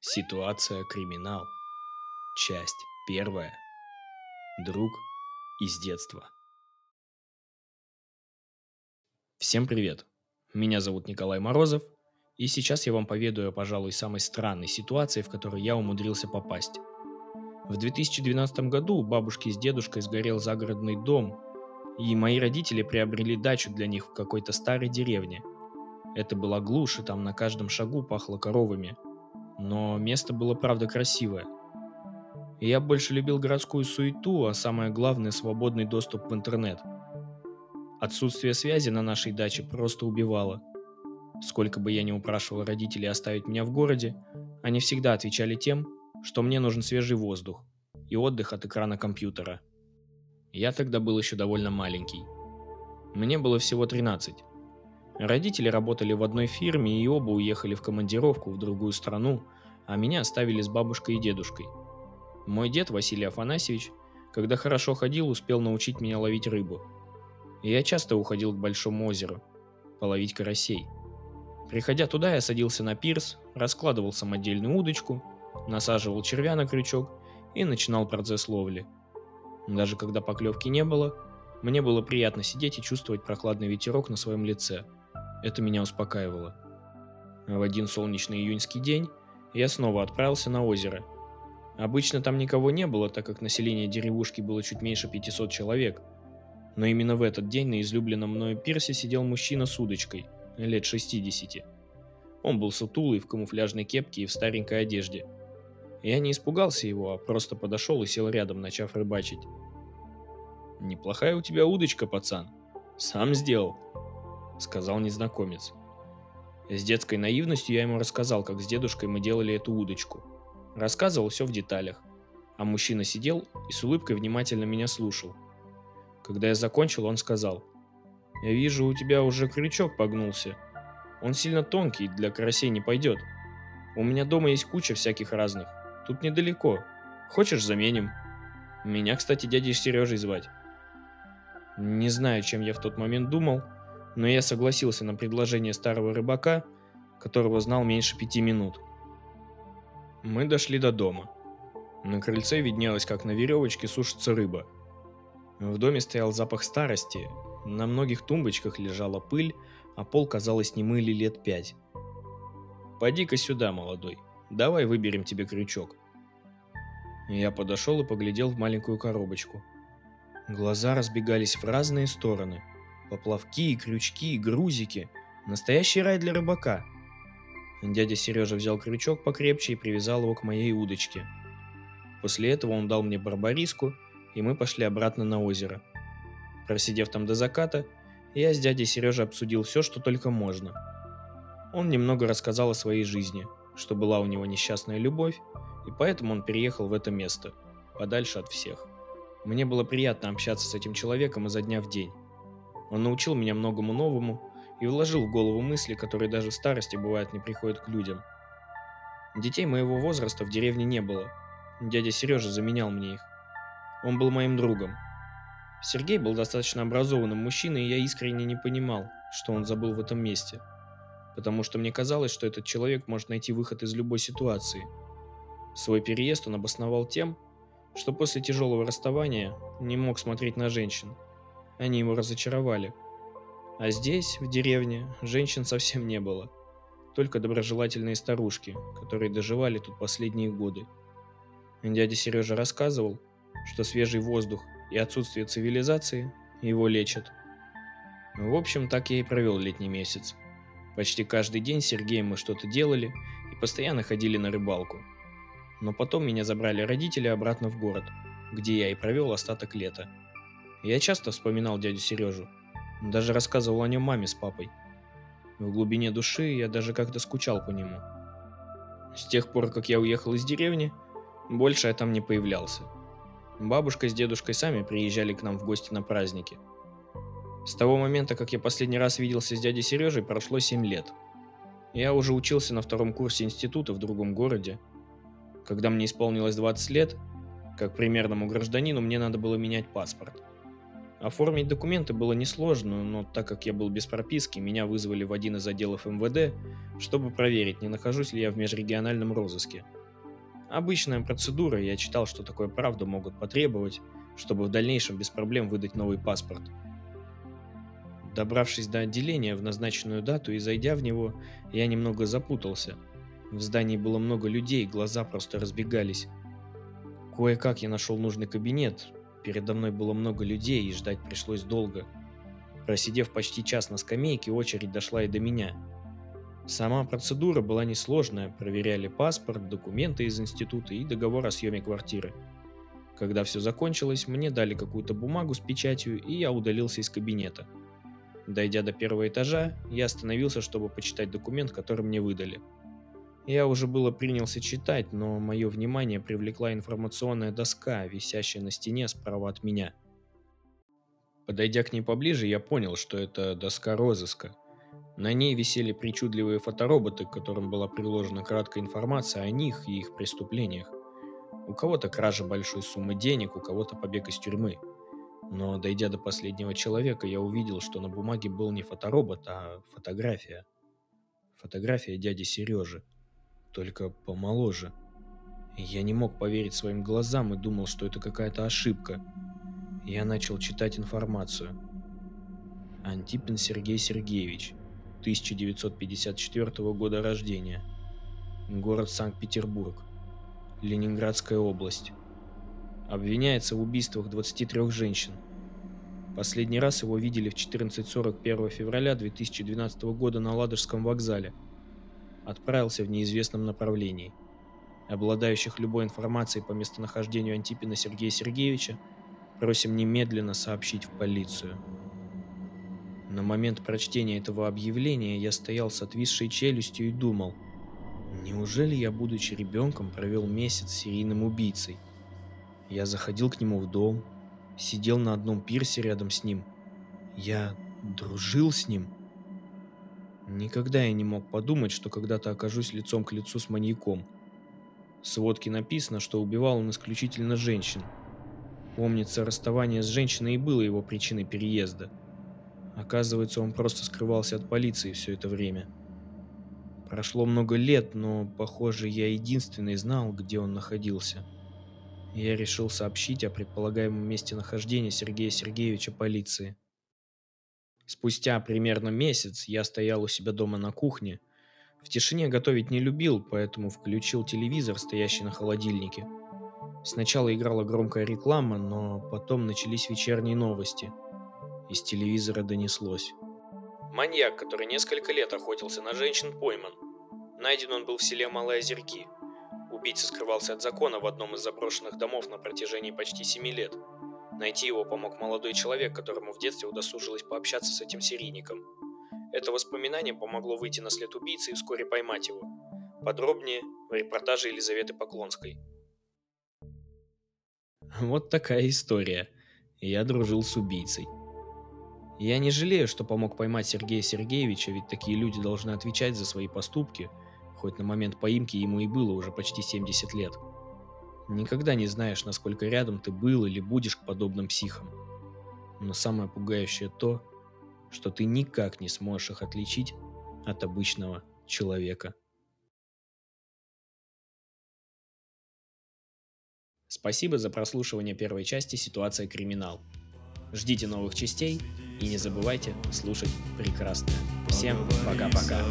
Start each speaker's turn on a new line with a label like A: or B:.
A: Ситуация криминал. Часть первая. Друг из детства. Всем привет. Меня зовут Николай Морозов, и сейчас я вам поведаю о, пожалуй, самой странной ситуации, в которой я умудрился попасть. В 2012 году у бабушки с дедушкой сгорел загородный дом, и мои родители приобрели дачу для них в какой-то старой деревне. Это была глушь, и там на каждом шагу пахло коровами – но место было правда красивое. И я больше любил городскую суету, а самое главное – свободный доступ в интернет. Отсутствие связи на нашей даче просто убивало. Сколько бы я ни упрашивал родителей оставить меня в городе, они всегда отвечали тем, что мне нужен свежий воздух и отдых от экрана компьютера. Я тогда был еще довольно маленький. Мне было всего 13. Родители работали в одной фирме и оба уехали в командировку в другую страну, а меня оставили с бабушкой и дедушкой. Мой дед Василий Афанасьевич, когда хорошо ходил, успел научить меня ловить рыбу. И я часто уходил к Большому озеру, половить карасей. Приходя туда, я садился на пирс, раскладывал самодельную удочку, насаживал червя на крючок и начинал процесс ловли. Даже когда поклевки не было, мне было приятно сидеть и чувствовать прохладный ветерок на своем лице – это меня успокаивало. В один солнечный июньский день я снова отправился на озеро. Обычно там никого не было, так как население деревушки было чуть меньше 500 человек. Но именно в этот день на излюбленном мною пирсе сидел мужчина с удочкой, лет 60. Он был сутулый, в камуфляжной кепке и в старенькой одежде. Я не испугался его, а просто подошел и сел рядом, начав рыбачить. «Неплохая у тебя удочка, пацан. Сам сделал», — сказал незнакомец. С детской наивностью я ему рассказал, как с дедушкой мы делали эту удочку. Рассказывал все в деталях. А мужчина сидел и с улыбкой внимательно меня слушал. Когда я закончил, он сказал. «Я вижу, у тебя уже крючок погнулся. Он сильно тонкий, для карасей не пойдет. У меня дома есть куча всяких разных. Тут недалеко. Хочешь, заменим?» Меня, кстати, дядей Сережей звать. Не знаю, чем я в тот момент думал, но я согласился на предложение старого рыбака, которого знал меньше пяти минут. Мы дошли до дома. На крыльце виднелось, как на веревочке сушится рыба. В доме стоял запах старости, на многих тумбочках лежала пыль, а пол, казалось, не мыли лет пять. «Поди-ка сюда, молодой, давай выберем тебе крючок». Я подошел и поглядел в маленькую коробочку. Глаза разбегались в разные стороны – Поплавки, крючки, грузики. Настоящий рай для рыбака. Дядя Сережа взял крючок покрепче и привязал его к моей удочке. После этого он дал мне барбариску, и мы пошли обратно на озеро. Просидев там до заката, я с дядей Сережей обсудил все, что только можно. Он немного рассказал о своей жизни, что была у него несчастная любовь, и поэтому он переехал в это место, подальше от всех. Мне было приятно общаться с этим человеком изо дня в день. Он научил меня многому новому и вложил в голову мысли, которые даже в старости бывает не приходят к людям. Детей моего возраста в деревне не было. Дядя Сережа заменял мне их. Он был моим другом. Сергей был достаточно образованным мужчиной, и я искренне не понимал, что он забыл в этом месте. Потому что мне казалось, что этот человек может найти выход из любой ситуации. Свой переезд он обосновал тем, что после тяжелого расставания не мог смотреть на женщин – они его разочаровали. А здесь, в деревне, женщин совсем не было. Только доброжелательные старушки, которые доживали тут последние годы. Дядя Сережа рассказывал, что свежий воздух и отсутствие цивилизации его лечат. В общем, так я и провел летний месяц. Почти каждый день с Сергеем мы что-то делали и постоянно ходили на рыбалку. Но потом меня забрали родители обратно в город, где я и провел остаток лета. Я часто вспоминал дядю Сережу, даже рассказывал о нем маме с папой. В глубине души я даже как-то скучал по нему. С тех пор, как я уехал из деревни, больше я там не появлялся. Бабушка с дедушкой сами приезжали к нам в гости на праздники. С того момента, как я последний раз виделся с дядей Сережей, прошло 7 лет. Я уже учился на втором курсе института в другом городе. Когда мне исполнилось 20 лет, как примерному гражданину, мне надо было менять паспорт. Оформить документы было несложно, но так как я был без прописки, меня вызвали в один из отделов МВД, чтобы проверить, не нахожусь ли я в межрегиональном розыске. Обычная процедура, я читал, что такое правду могут потребовать, чтобы в дальнейшем без проблем выдать новый паспорт. Добравшись до отделения в назначенную дату и зайдя в него, я немного запутался. В здании было много людей, глаза просто разбегались. Кое-как я нашел нужный кабинет, Передо мной было много людей, и ждать пришлось долго. Просидев почти час на скамейке, очередь дошла и до меня. Сама процедура была несложная, проверяли паспорт, документы из института и договор о съеме квартиры. Когда все закончилось, мне дали какую-то бумагу с печатью, и я удалился из кабинета. Дойдя до первого этажа, я остановился, чтобы почитать документ, который мне выдали. Я уже было принялся читать, но мое внимание привлекла информационная доска, висящая на стене справа от меня. Подойдя к ней поближе, я понял, что это доска розыска. На ней висели причудливые фотороботы, к которым была приложена краткая информация о них и их преступлениях. У кого-то кража большой суммы денег, у кого-то побег из тюрьмы. Но дойдя до последнего человека, я увидел, что на бумаге был не фоторобот, а фотография. Фотография дяди Сережи только помоложе. Я не мог поверить своим глазам и думал, что это какая-то ошибка. Я начал читать информацию. Антипин Сергей Сергеевич, 1954 года рождения. Город Санкт-Петербург. Ленинградская область. Обвиняется в убийствах 23 женщин. Последний раз его видели в 14.41 февраля 2012 года на Ладожском вокзале – отправился в неизвестном направлении. Обладающих любой информацией по местонахождению Антипина Сергея Сергеевича просим немедленно сообщить в полицию. На момент прочтения этого объявления я стоял с отвисшей челюстью и думал, неужели я, будучи ребенком, провел месяц с серийным убийцей? Я заходил к нему в дом, сидел на одном пирсе рядом с ним. Я дружил с ним – Никогда я не мог подумать, что когда-то окажусь лицом к лицу с маньяком. В сводке написано, что убивал он исключительно женщин. Помнится, расставание с женщиной и было его причиной переезда. Оказывается, он просто скрывался от полиции все это время. Прошло много лет, но, похоже, я единственный знал, где он находился. Я решил сообщить о предполагаемом месте нахождения Сергея Сергеевича полиции. Спустя примерно месяц я стоял у себя дома на кухне. В тишине готовить не любил, поэтому включил телевизор, стоящий на холодильнике. Сначала играла громкая реклама, но потом начались вечерние новости. Из телевизора донеслось. Маньяк, который несколько лет охотился на женщин, пойман. Найден он был в селе Малые Озерки. Убийца скрывался от закона в одном из заброшенных домов на протяжении почти семи лет. Найти его помог молодой человек, которому в детстве удосужилось пообщаться с этим серийником. Это воспоминание помогло выйти на след убийцы и вскоре поймать его. Подробнее в репортаже Елизаветы Поклонской. Вот такая история. Я дружил с убийцей. Я не жалею, что помог поймать Сергея Сергеевича, ведь такие люди должны отвечать за свои поступки, хоть на момент поимки ему и было уже почти 70 лет. Никогда не знаешь, насколько рядом ты был или будешь к подобным психам. Но самое пугающее то, что ты никак не сможешь их отличить от обычного человека. Спасибо за прослушивание первой части «Ситуация криминал». Ждите новых частей и не забывайте слушать прекрасное. Всем пока-пока.